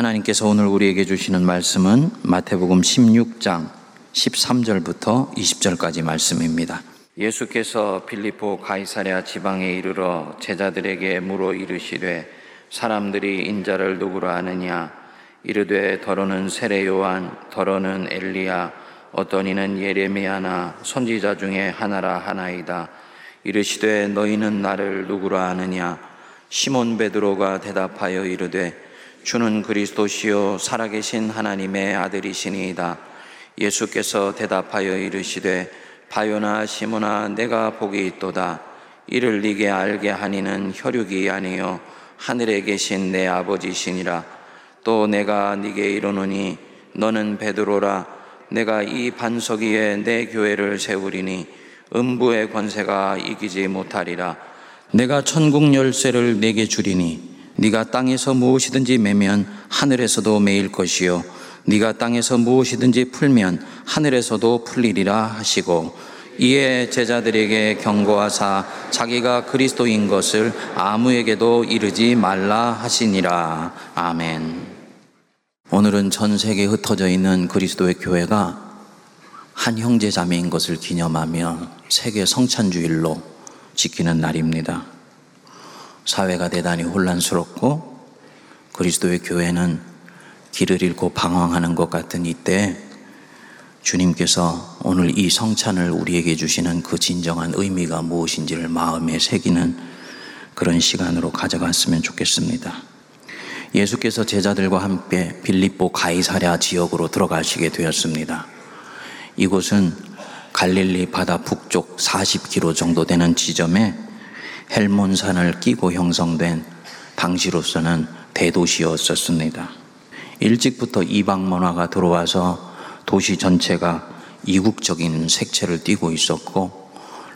하나님께서 오늘 우리에게 주시는 말씀은 마태복음 16장 13절부터 20절까지 말씀입니다. 예수께서 빌리포 가이사랴 지방에 이르러 제자들에게 물어 이르시되 사람들이 인자를 누구라 하느냐? 이르되 더러는 세례 요한 더러는 엘리야 어떤 이는 예레미야나 선지자 중에 하나라 하나이다. 이르시되 너희는 나를 누구라 하느냐? 시몬 베드로가 대답하여 이르되 주는 그리스도시요 살아계신 하나님의 아들이시니이다. 예수께서 대답하여 이르시되 바요나 시모나 내가 복이 있도다. 이를 네게 알게 하니는 혈육이 아니요 하늘에 계신 내 아버지시니라. 또 내가 네게 이르노니 너는 베드로라. 내가 이 반석 위에 내 교회를 세우리니 음부의 권세가 이기지 못하리라. 내가 천국 열쇠를 내게 주리니 네가 땅에서 무엇이든지 매면 하늘에서도 매일 것이요 네가 땅에서 무엇이든지 풀면 하늘에서도 풀리리라 하시고 이에 제자들에게 경고하사 자기가 그리스도인 것을 아무에게도 이르지 말라 하시니라 아멘. 오늘은 전 세계에 흩어져 있는 그리스도의 교회가 한 형제 자매인 것을 기념하며 세계 성찬주일로 지키는 날입니다. 사회가 대단히 혼란스럽고 그리스도의 교회는 길을 잃고 방황하는 것 같은 이때 주님께서 오늘 이 성찬을 우리에게 주시는 그 진정한 의미가 무엇인지를 마음에 새기는 그런 시간으로 가져갔으면 좋겠습니다. 예수께서 제자들과 함께 빌립보 가이사랴 지역으로 들어가시게 되었습니다. 이곳은 갈릴리 바다 북쪽 40km 정도 되는 지점에 헬몬산을 끼고 형성된 당시로서는 대도시였었습니다. 일찍부터 이방 문화가 들어와서 도시 전체가 이국적인 색채를 띠고 있었고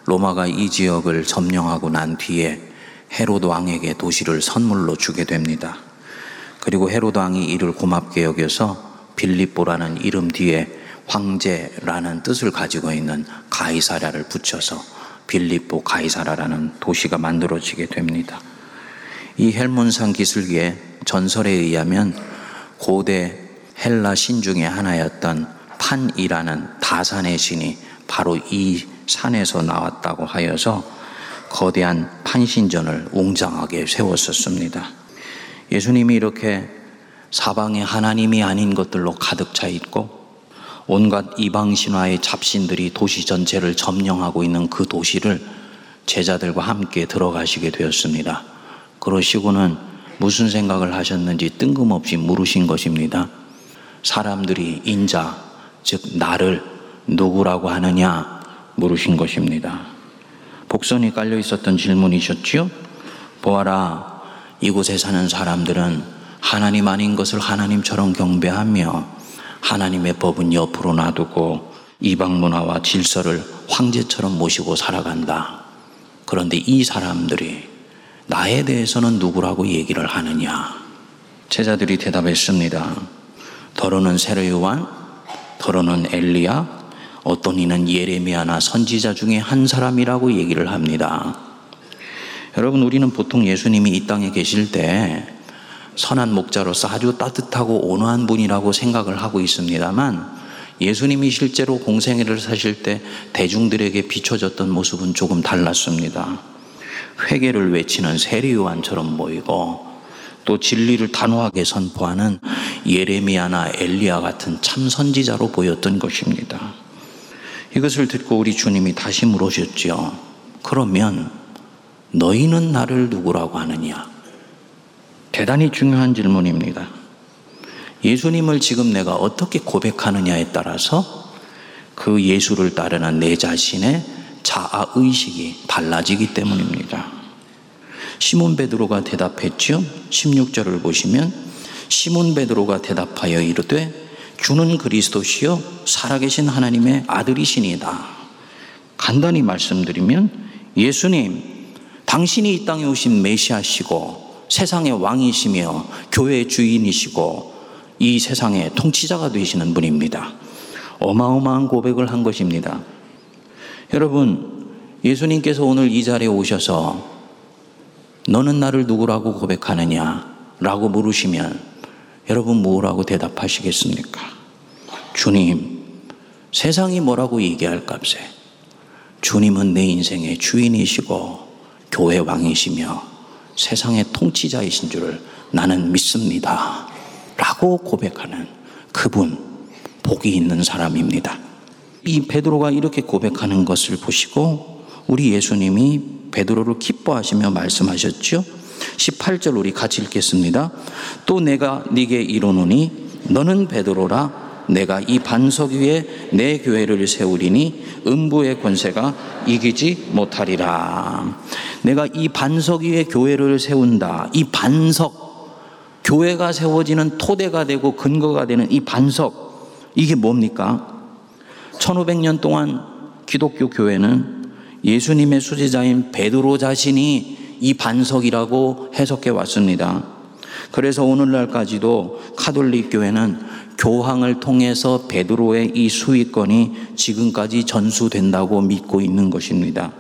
로마가 이 지역을 점령하고 난 뒤에 헤로드 왕에게 도시를 선물로 주게 됩니다. 그리고 헤로드 왕이 이를 고맙게 여겨서 빌립보라는 이름 뒤에 황제라는 뜻을 가지고 있는 가이사랴를 붙여서 빌립보 가이사라라는 도시가 만들어지게 됩니다. 이 헬몬산 기슭의 전설에 의하면 고대 헬라 신 중의 하나였던 판이라는 다산의 신이 바로 이 산에서 나왔다고 하여서 거대한 판신전을 웅장하게 세웠었습니다. 예수님이 이렇게 사방에 하나님이 아닌 것들로 가득 차 있고 온갖 이방 신화의 잡신들이 도시 전체를 점령하고 있는 그 도시를 제자들과 함께 들어가시게 되었습니다. 그러시고는 무슨 생각을 하셨는지 뜬금없이 물으신 것입니다. 사람들이 인자, 즉 나를 누구라고 하느냐 물으신 것입니다. 복선이 깔려 있었던 질문이셨지요? 보아라, 이곳에 사는 사람들은 하나님 아닌 것을 하나님처럼 경배하며 하나님의 법은 옆으로 놔두고 이방 문화와 질서를 황제처럼 모시고 살아간다. 그런데 이 사람들이 나에 대해서는 누구라고 얘기를 하느냐? 제자들이 대답했습니다. 더러는 세례 요한, 더러는 엘리야, 어떤 이는 예레미야나 선지자 중에 한 사람이라고 얘기를 합니다. 여러분, 우리는 보통 예수님이 이 땅에 계실 때 선한 목자로서 아주 따뜻하고 온화한 분이라고 생각을 하고 있습니다만 예수님이 실제로 공생애를 사실 때 대중들에게 비춰졌던 모습은 조금 달랐습니다. 회개를 외치는 세리요한처럼 보이고 또 진리를 단호하게 선포하는 예레미야나 엘리야 같은 참 선지자로 보였던 것입니다. 이것을 듣고 우리 주님이 다시 물으셨죠. 그러면 너희는 나를 누구라고 하느냐? 대단히 중요한 질문입니다. 예수님을 지금 내가 어떻게 고백하느냐에 따라서 그 예수를 따르는 내 자신의 자아 의식이 달라지기 때문입니다. 시몬 베드로가 대답했죠. 16절을 보시면 시몬 베드로가 대답하여 이르되 주는 그리스도시요 살아계신 하나님의 아들이시니다. 간단히 말씀드리면 예수님 당신이 이 땅에 오신 메시아시고 세상의 왕이시며 교회의 주인이시고 이 세상의 통치자가 되시는 분입니다. 어마어마한 고백을 한 것입니다. 여러분, 예수님께서 오늘 이 자리에 오셔서 너는 나를 누구라고 고백하느냐? 라고 물으시면 여러분 뭐라고 대답하시겠습니까? 주님, 세상이 뭐라고 얘기할 값에 주님은 내 인생의 주인이시고 교회 왕이시며 세상의 통치자이신 줄을 나는 믿습니다. 라고 고백하는 그분, 복이 있는 사람입니다. 이 베드로가 이렇게 고백하는 것을 보시고 우리 예수님이 베드로를 기뻐하시며 말씀하셨죠. 18절 우리 같이 읽겠습니다. 또 내가 네게 이르노니 너는 베드로라 내가 이 반석 위에 내 교회를 세우리니 음부의 권세가 이기지 못하리라. 내가 이 반석 위에 교회를 세운다. 이 반석 교회가 세워지는 토대가 되고 근거가 되는 이 반석 이게 뭡니까? 1500년 동안 기독교 교회는 예수님의 수제자인 베드로 자신이 이 반석이라고 해석해 왔습니다. 그래서 오늘날까지도 카톨릭 교회는 교황을 통해서 베드로의 이 수익권이 지금까지 전수된다고 믿고 있는 것입니다.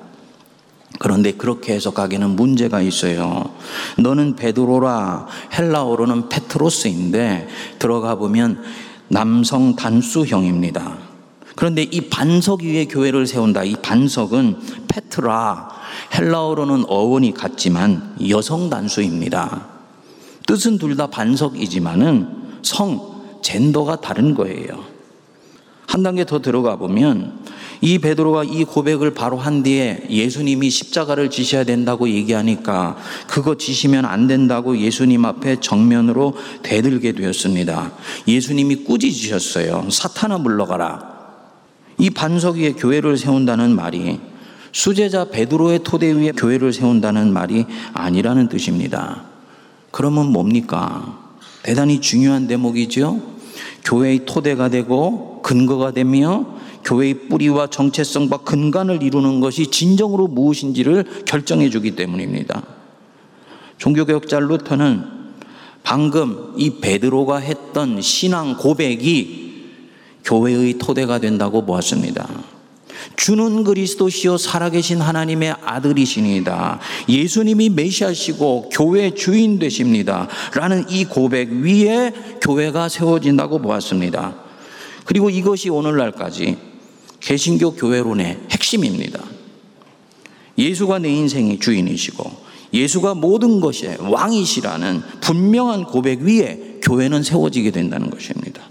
그런데 그렇게 해석하기는 문제가 있어요. 너는 베드로라 헬라어로는 Πέτρος인데 들어가 보면 남성 단수형입니다. 그런데 이 반석 위에 교회를 세운다. 이 반석은 페트라 헬라어로는 어원이 같지만 여성 단수입니다. 뜻은 둘 다 반석이지만은 성 젠더가 다른 거예요. 한 단계 더 들어가 보면 이 베드로가 이 고백을 바로 한 뒤에 예수님이 십자가를 지셔야 된다고 얘기하니까 그거 지시면 안 된다고 예수님 앞에 정면으로 대들게 되었습니다. 예수님이 꾸짖으셨어요. 사탄아 물러가라. 이 반석 위에 교회를 세운다는 말이 수제자 베드로의 토대 위에 교회를 세운다는 말이 아니라는 뜻입니다. 그러면 뭡니까? 대단히 중요한 대목이죠. 교회의 토대가 되고 근거가 되며 교회의 뿌리와 정체성과 근간을 이루는 것이 진정으로 무엇인지를 결정해 주기 때문입니다. 종교개혁자 루터는 방금 이 베드로가 했던 신앙 고백이 교회의 토대가 된다고 보았습니다. 주는 그리스도시요 살아계신 하나님의 아들이시니다. 예수님이 메시아시고 교회 주인 되십니다. 라는 이 고백 위에 교회가 세워진다고 보았습니다. 그리고 이것이 오늘날까지 개신교 교회론의 핵심입니다. 예수가 내 인생의 주인이시고 예수가 모든 것의 왕이시라는 분명한 고백 위에 교회는 세워지게 된다는 것입니다.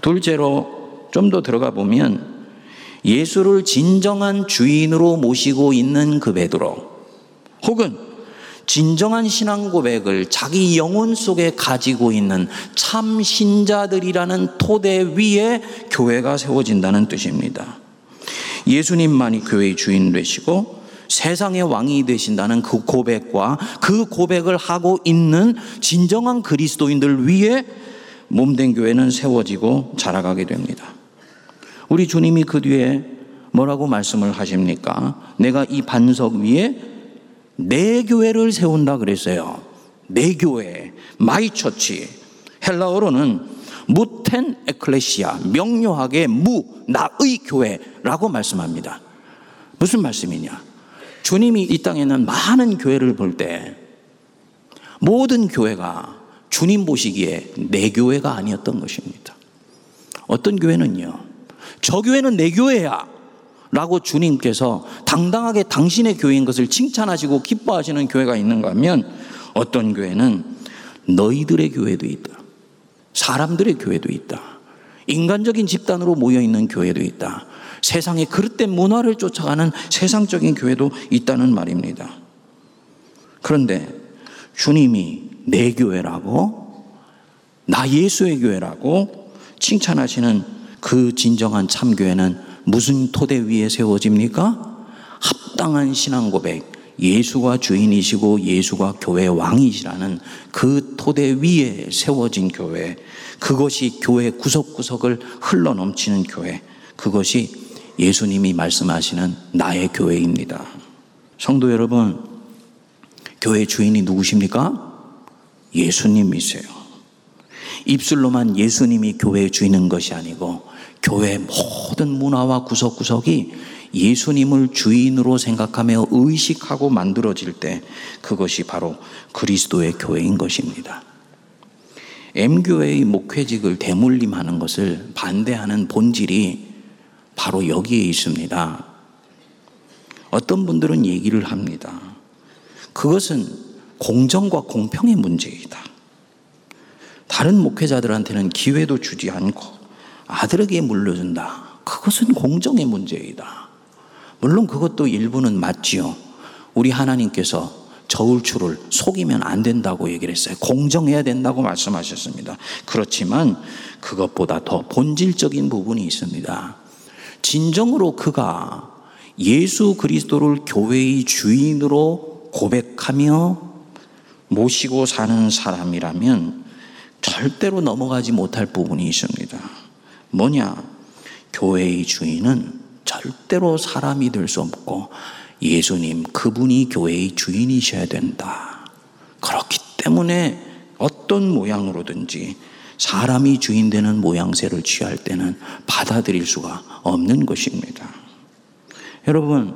둘째로 좀 더 들어가 보면 예수를 진정한 주인으로 모시고 있는 그 베드로 혹은 진정한 신앙 고백을 자기 영혼 속에 가지고 있는 참 신자들이라는 토대 위에 교회가 세워진다는 뜻입니다. 예수님만이 교회의 주인 되시고 세상의 왕이 되신다는 그 고백과 그 고백을 하고 있는 진정한 그리스도인들 위에 몸된 교회는 세워지고 자라가게 됩니다. 우리 주님이 그 뒤에 뭐라고 말씀을 하십니까? 내가 이 반석 위에 내 교회를 세운다 그랬어요. 내 교회, my church. 헬라어로는 무텐 에클레시아, 명료하게 무, 나의 교회라고 말씀합니다. 무슨 말씀이냐? 주님이 이 땅에 있는 많은 교회를 볼 때 모든 교회가 주님 보시기에 내 교회가 아니었던 것입니다. 어떤 교회는요, 저 교회는 내 교회야. 라고 주님께서 당당하게 당신의 교회인 것을 칭찬하시고 기뻐하시는 교회가 있는가 하면 어떤 교회는 너희들의 교회도 있다. 사람들의 교회도 있다. 인간적인 집단으로 모여 있는 교회도 있다. 세상의 그릇된 문화를 쫓아가는 세상적인 교회도 있다는 말입니다. 그런데 주님이 내 교회라고 나 예수의 교회라고 칭찬하시는 그 진정한 참교회는 무슨 토대 위에 세워집니까? 합당한 신앙 고백, 예수가 주인이시고 예수가 교회 왕이시라는 그 토대 위에 세워진 교회, 그것이 교회 구석구석을 흘러 넘치는 교회, 그것이 예수님이 말씀하시는 나의 교회입니다. 성도 여러분, 교회 주인이 누구십니까? 예수님이세요. 입술로만 예수님이 교회 주인인 것이 아니고 교회 모든 문화와 구석구석이 예수님을 주인으로 생각하며 의식하고 만들어질 때 그것이 바로 그리스도의 교회인 것입니다. M교회의 목회직을 대물림하는 것을 반대하는 본질이 바로 여기에 있습니다. 어떤 분들은 얘기를 합니다. 그것은 공정과 공평의 문제이다. 다른 목회자들한테는 기회도 주지 않고 아들에게 물려준다. 그것은 공정의 문제이다. 물론 그것도 일부는 맞지요. 우리 하나님께서 저울추를 속이면 안 된다고 얘기를 했어요. 공정해야 된다고 말씀하셨습니다. 그렇지만 그것보다 더 본질적인 부분이 있습니다. 진정으로 그가 예수 그리스도를 교회의 주인으로 고백하며 모시고 사는 사람이라면 절대로 넘어가지 못할 부분이 있습니다. 뭐냐? 교회의 주인은 절대로 사람이 될 수 없고 예수님 그분이 교회의 주인이셔야 된다. 그렇기 때문에 어떤 모양으로든지 사람이 주인 되는 모양새를 취할 때는 받아들일 수가 없는 것입니다. 여러분,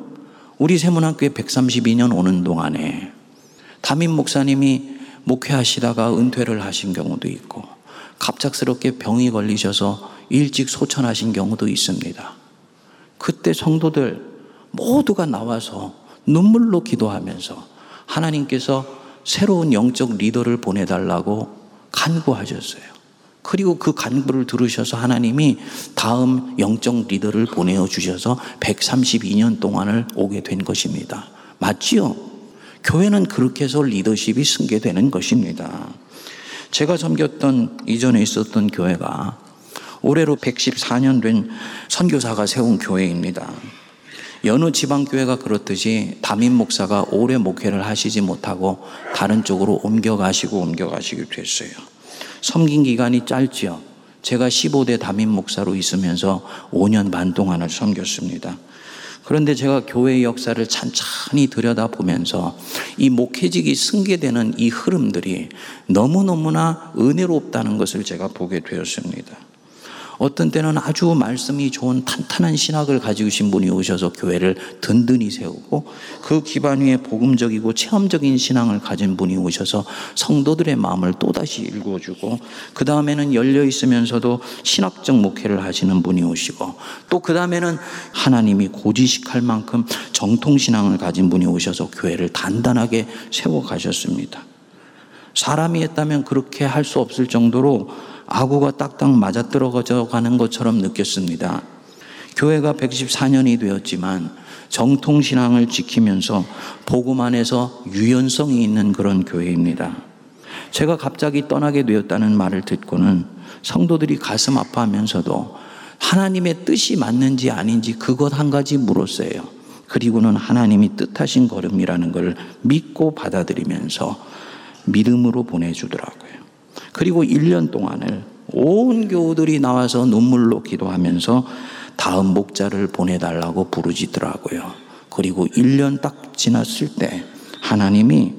우리 세문학교에 132년 오는 동안에 담임 목사님이 목회하시다가 은퇴를 하신 경우도 있고 갑작스럽게 병이 걸리셔서 일찍 소천하신 경우도 있습니다. 그때 성도들 모두가 나와서 눈물로 기도하면서 하나님께서 새로운 영적 리더를 보내달라고 간구하셨어요. 그리고 그 간구를 들으셔서 하나님이 다음 영적 리더를 보내어 주셔서 132년 동안을 오게 된 것입니다. 맞지요? 교회는 그렇게 해서 리더십이 승계되는 것입니다. 제가 섬겼던 이전에 있었던 교회가 올해로 114년 된 선교사가 세운 교회입니다. 여느 지방교회가 그렇듯이 담임 목사가 오래 목회를 하시지 못하고 다른 쪽으로 옮겨가시고 옮겨가시게 됐어요. 섬긴 기간이 짧지요. 제가 15대 담임 목사로 있으면서 5년 반 동안을 섬겼습니다. 그런데 제가 교회의 역사를 찬찬히 들여다보면서 이 목회직이 승계되는 이 흐름들이 너무너무나 은혜롭다는 것을 제가 보게 되었습니다. 어떤 때는 아주 말씀이 좋은 탄탄한 신학을 가지신 분이 오셔서 교회를 든든히 세우고 그 기반 위에 복음적이고 체험적인 신앙을 가진 분이 오셔서 성도들의 마음을 또다시 읽어주고 그 다음에는 열려 있으면서도 신학적 목회를 하시는 분이 오시고 또 그 다음에는 하나님이 고지식할 만큼 정통 신앙을 가진 분이 오셔서 교회를 단단하게 세워 가셨습니다. 사람이 했다면 그렇게 할 수 없을 정도로 아구가 딱딱 맞아떨어져 가는 것처럼 느꼈습니다. 교회가 114년이 되었지만 정통신앙을 지키면서 복음 안에서 유연성이 있는 그런 교회입니다. 제가 갑자기 떠나게 되었다는 말을 듣고는 성도들이 가슴 아파하면서도 하나님의 뜻이 맞는지 아닌지 그것 한 가지 물었어요. 그리고는 하나님이 뜻하신 걸음이라는 걸 믿고 받아들이면서 믿음으로 보내주더라고요. 그리고 1년 동안을 온 교우들이 나와서 눈물로 기도하면서 다음 목자를 보내달라고 부르짖더라고요. 그리고 1년 딱 지났을 때 하나님이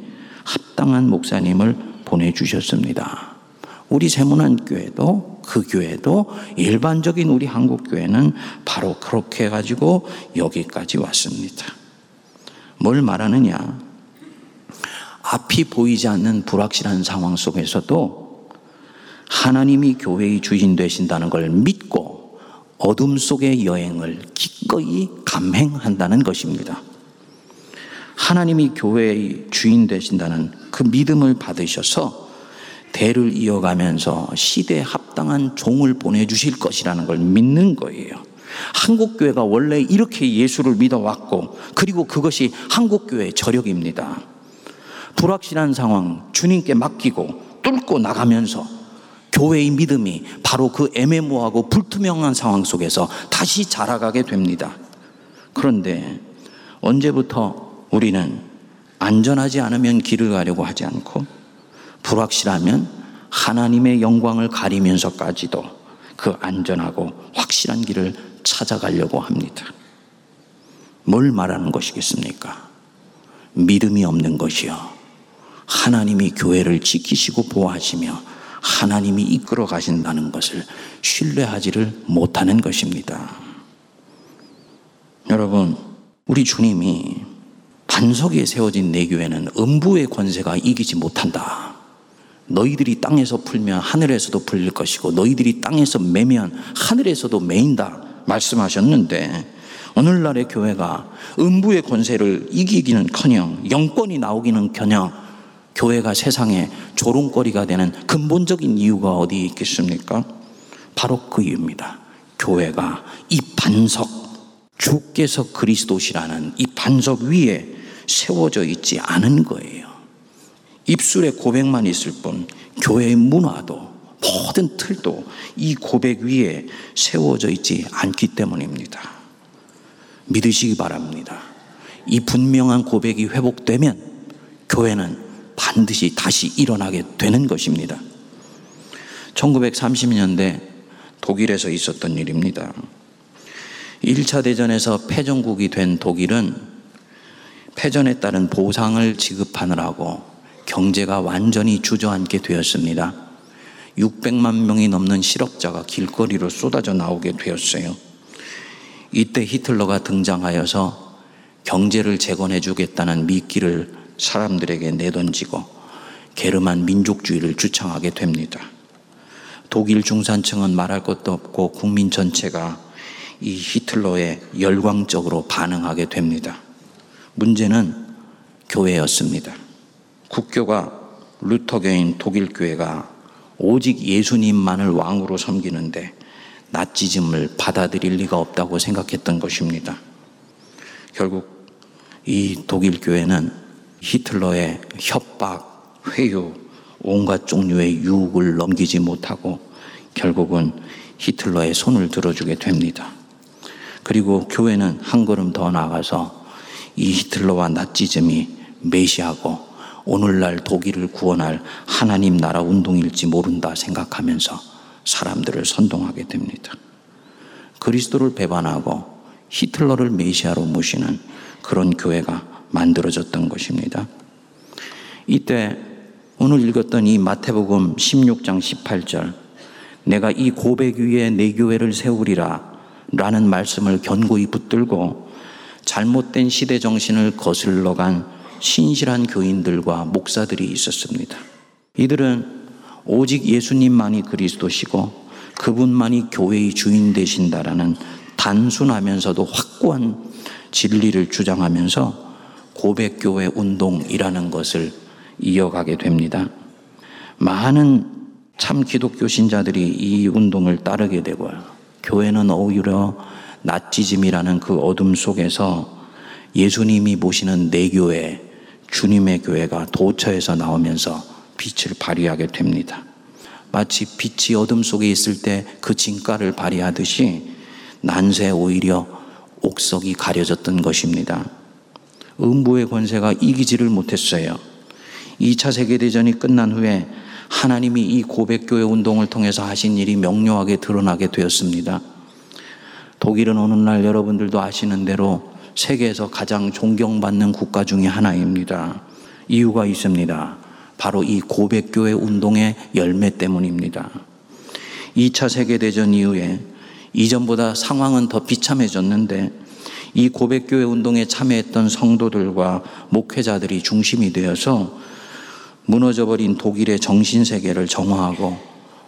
합당한 목사님을 보내주셨습니다. 우리 세문안교회도 그 교회도 일반적인 우리 한국교회는 바로 그렇게 해가지고 여기까지 왔습니다. 뭘 말하느냐? 앞이 보이지 않는 불확실한 상황 속에서도 하나님이 교회의 주인 되신다는 걸 믿고 어둠 속의 여행을 기꺼이 감행한다는 것입니다. 하나님이 교회의 주인 되신다는 그 믿음을 받으셔서 대를 이어가면서 시대에 합당한 종을 보내주실 것이라는 걸 믿는 거예요. 한국교회가 원래 이렇게 예수를 믿어왔고, 그리고 그것이 한국교회의 저력입니다. 불확실한 상황, 주님께 맡기고, 뚫고 나가면서 교회의 믿음이 바로 그 애매모호하고 불투명한 상황 속에서 다시 자라가게 됩니다. 그런데 언제부터 우리는 안전하지 않으면 길을 가려고 하지 않고 불확실하면 하나님의 영광을 가리면서까지도 그 안전하고 확실한 길을 찾아가려고 합니다. 뭘 말하는 것이겠습니까? 믿음이 없는 것이요. 하나님이 교회를 지키시고 보호하시며 하나님이 이끌어 가신다는 것을 신뢰하지를 못하는 것입니다. 여러분, 우리 주님이 반석 에 세워진 내 교회는 음부의 권세가 이기지 못한다. 너희들이 땅에서 풀면 하늘에서도 풀릴 것이고 너희들이 땅에서 매면 하늘에서도 매인다 말씀하셨는데 오늘날의 교회가 음부의 권세를 이기기는커녕 영권이 나오기는 커녕 교회가 세상에 조롱거리가 되는 근본적인 이유가 어디 있겠습니까? 바로 그 이유입니다. 교회가 이 반석 주께서 그리스도시라는 이 반석 위에 세워져 있지 않은 거예요. 입술에 고백만 있을 뿐 교회의 문화도 모든 틀도 이 고백 위에 세워져 있지 않기 때문입니다. 믿으시기 바랍니다. 이 분명한 고백이 회복되면 교회는 반드시 다시 일어나게 되는 것입니다. 1930년대 독일에서 있었던 일입니다. 1차 대전에서 패전국이 된 독일은 패전에 따른 보상을 지급하느라고 경제가 완전히 주저앉게 되었습니다. 600만 명이 넘는 실업자가 길거리로 쏟아져 나오게 되었어요. 이때 히틀러가 등장하여서 경제를 재건해 주겠다는 미끼를 사람들에게 내던지고 게르만 민족주의를 주창하게 됩니다. 독일 중산층은 말할 것도 없고 국민 전체가 이 히틀러에 열광적으로 반응하게 됩니다. 문제는 교회였습니다. 국교가 루터교인 독일 교회가 오직 예수님만을 왕으로 섬기는데 나치즘을 받아들일 리가 없다고 생각했던 것입니다. 결국 이 독일 교회는 히틀러의 협박, 회유, 온갖 종류의 유혹을 넘기지 못하고 결국은 히틀러의 손을 들어주게 됩니다. 그리고 교회는 한 걸음 더 나가서 이 히틀러와 나치즘이 메시하고 오늘날 독일을 구원할 하나님 나라 운동일지 모른다 생각하면서 사람들을 선동하게 됩니다. 그리스도를 배반하고 히틀러를 메시아로 모시는 그런 교회가 만들어졌던 것입니다. 이때 오늘 읽었던 이 마태복음 16장 18절 내가 이 고백 위에 내 교회를 세우리라 라는 말씀을 견고히 붙들고 잘못된 시대 정신을 거슬러 간 신실한 교인들과 목사들이 있었습니다. 이들은 오직 예수님만이 그리스도시고 그분만이 교회의 주인 되신다라는 단순하면서도 확고한 진리를 주장하면서 고백교회 운동이라는 것을 이어가게 됩니다. 많은 참 기독교 신자들이 이 운동을 따르게 되고요. 교회는 오히려 나치즘이라는 그 어둠 속에서 예수님이 모시는 내 교회, 주님의 교회가 도처에서 나오면서 빛을 발휘하게 됩니다. 마치 빛이 어둠 속에 있을 때 그 진가를 발휘하듯이 난세 오히려 옥석이 가려졌던 것입니다. 음부의 권세가 이기지를 못했어요. 2차 세계대전이 끝난 후에 하나님이 이 고백교회 운동을 통해서 하신 일이 명료하게 드러나게 되었습니다. 독일은 어느 날 여러분들도 아시는 대로 세계에서 가장 존경받는 국가 중의 하나입니다. 이유가 있습니다. 바로 이 고백교회 운동의 열매 때문입니다. 2차 세계대전 이후에 이전보다 상황은 더 비참해졌는데 이 고백교회 운동에 참여했던 성도들과 목회자들이 중심이 되어서 무너져버린 독일의 정신세계를 정화하고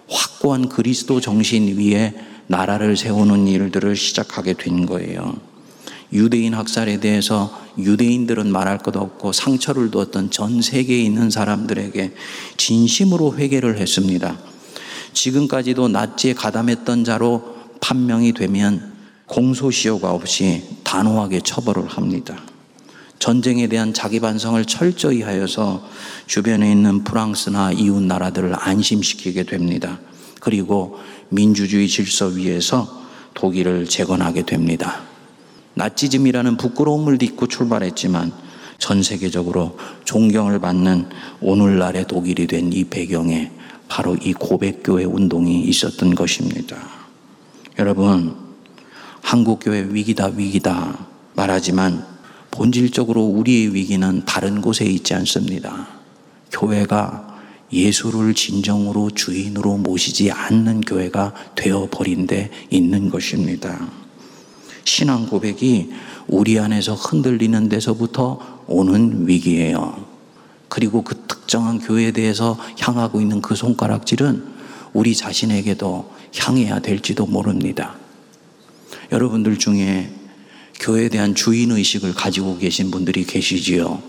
확고한 그리스도 정신 위에 나라를 세우는 일들을 시작하게 된 거예요. 유대인 학살에 대해서 유대인들은 말할 것 없고 상처를 두었던 전 세계에 있는 사람들에게 진심으로 회개를 했습니다. 지금까지도 나치에 가담했던 자로 판명이 되면 공소시효가 없이 단호하게 처벌을 합니다. 전쟁에 대한 자기 반성을 철저히 하여서 주변에 있는 프랑스나 이웃 나라들을 안심시키게 됩니다. 그리고 민주주의 질서 위에서 독일을 재건하게 됩니다. 나치즘이라는 부끄러움을 딛고 출발했지만 전 세계적으로 존경을 받는 오늘날의 독일이 된 이 배경에 바로 이 고백교회 운동이 있었던 것입니다. 여러분, 한국교회 위기다, 위기다 말하지만 본질적으로 우리의 위기는 다른 곳에 있지 않습니다. 교회가 예수를 진정으로 주인으로 모시지 않는 교회가 되어버린 데 있는 것입니다. 신앙 고백이 우리 안에서 흔들리는 데서부터 오는 위기예요. 그리고 그 특정한 교회에 대해서 향하고 있는 그 손가락질은 우리 자신에게도 향해야 될지도 모릅니다. 여러분들 중에 교회에 대한 주인 의식을 가지고 계신 분들이 계시지요.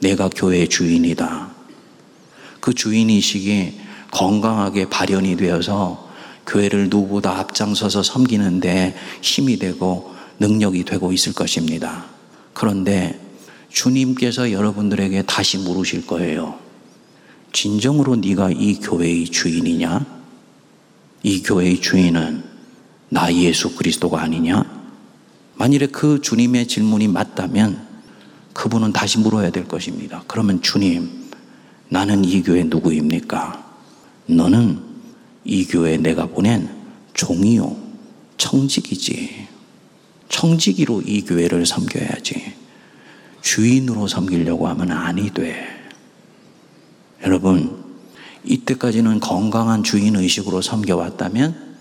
내가 교회의 주인이다. 그 주인 의식이 건강하게 발현이 되어서 교회를 누구보다 앞장서서 섬기는데 힘이 되고 능력이 되고 있을 것입니다. 그런데 주님께서 여러분들에게 다시 물으실 거예요. 진정으로 네가 이 교회의 주인이냐? 이 교회의 주인은 나 예수 그리스도가 아니냐? 만일에 그 주님의 질문이 맞다면 그분은 다시 물어야 될 것입니다. 그러면 주님, 나는 이 교회 누구입니까? 너는 이 교회 내가 보낸 종이요, 청직이지. 청지기로 이 교회를 섬겨야지. 주인으로 섬기려고 하면 아니 돼. 여러분, 이때까지는 건강한 주인 의식으로 섬겨왔다면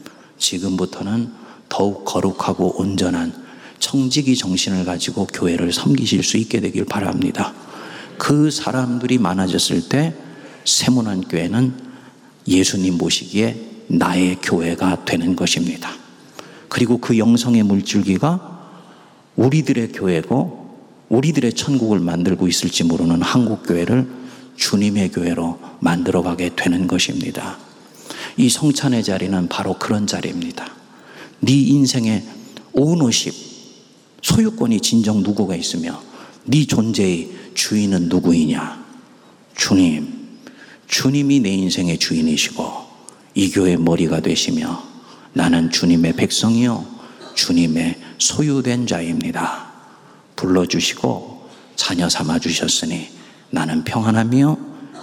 지금부터는 더욱 거룩하고 온전한 청지기 정신을 가지고 교회를 섬기실 수 있게 되길 바랍니다. 그 사람들이 많아졌을 때 세문안 교회는 예수님 모시기에 나의 교회가 되는 것입니다. 그리고 그 영성의 물줄기가 우리들의 교회고 우리들의 천국을 만들고 있을지 모르는 한국 교회를 주님의 교회로 만들어가게 되는 것입니다. 이 성찬의 자리는 바로 그런 자리입니다. 네 인생의 오너십, 소유권이 진정 누구가 있으며 네 존재의 주인은 누구이냐? 주님, 주님이 내 인생의 주인이시고 이 교회의 머리가 되시며 나는 주님의 백성이요 주님의 소유된 자입니다. 불러주시고 자녀 삼아 주셨으니 나는 평안하며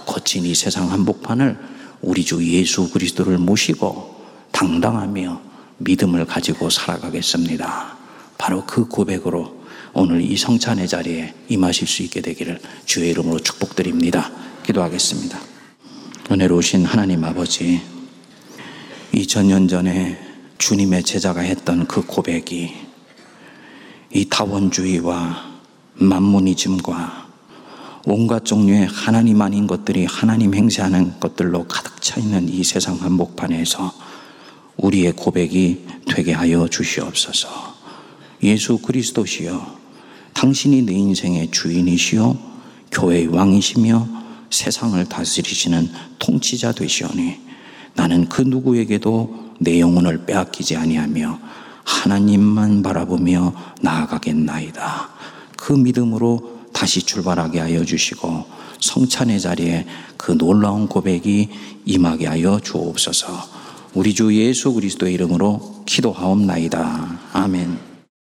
거친 이 세상 한복판을 우리 주 예수 그리스도를 모시고 당당하며 믿음을 가지고 살아가겠습니다. 바로 그 고백으로 오늘 이 성찬의 자리에 임하실 수 있게 되기를 주의 이름으로 축복드립니다. 기도하겠습니다. 은혜로우신 하나님 아버지, 2000년 전에 주님의 제자가 했던 그 고백이 이 타원주의와 만모니즘과 온갖 종류의 하나님 아닌 것들이 하나님 행세하는 것들로 가득 차 있는 이 세상 한복판에서 우리의 고백이 되게 하여 주시옵소서. 예수 그리스도시여, 당신이 내 인생의 주인이시요, 교회의 왕이시며 세상을 다스리시는 통치자 되시오니 나는 그 누구에게도 내 영혼을 빼앗기지 아니하며 하나님만 바라보며 나아가겠나이다. 그 믿음으로 다시 출발하게 하여 주시고 성찬의 자리에 그 놀라운 고백이 임하게 하여 주옵소서. 우리 주 예수 그리스도의 이름으로 기도하옵나이다. 아멘.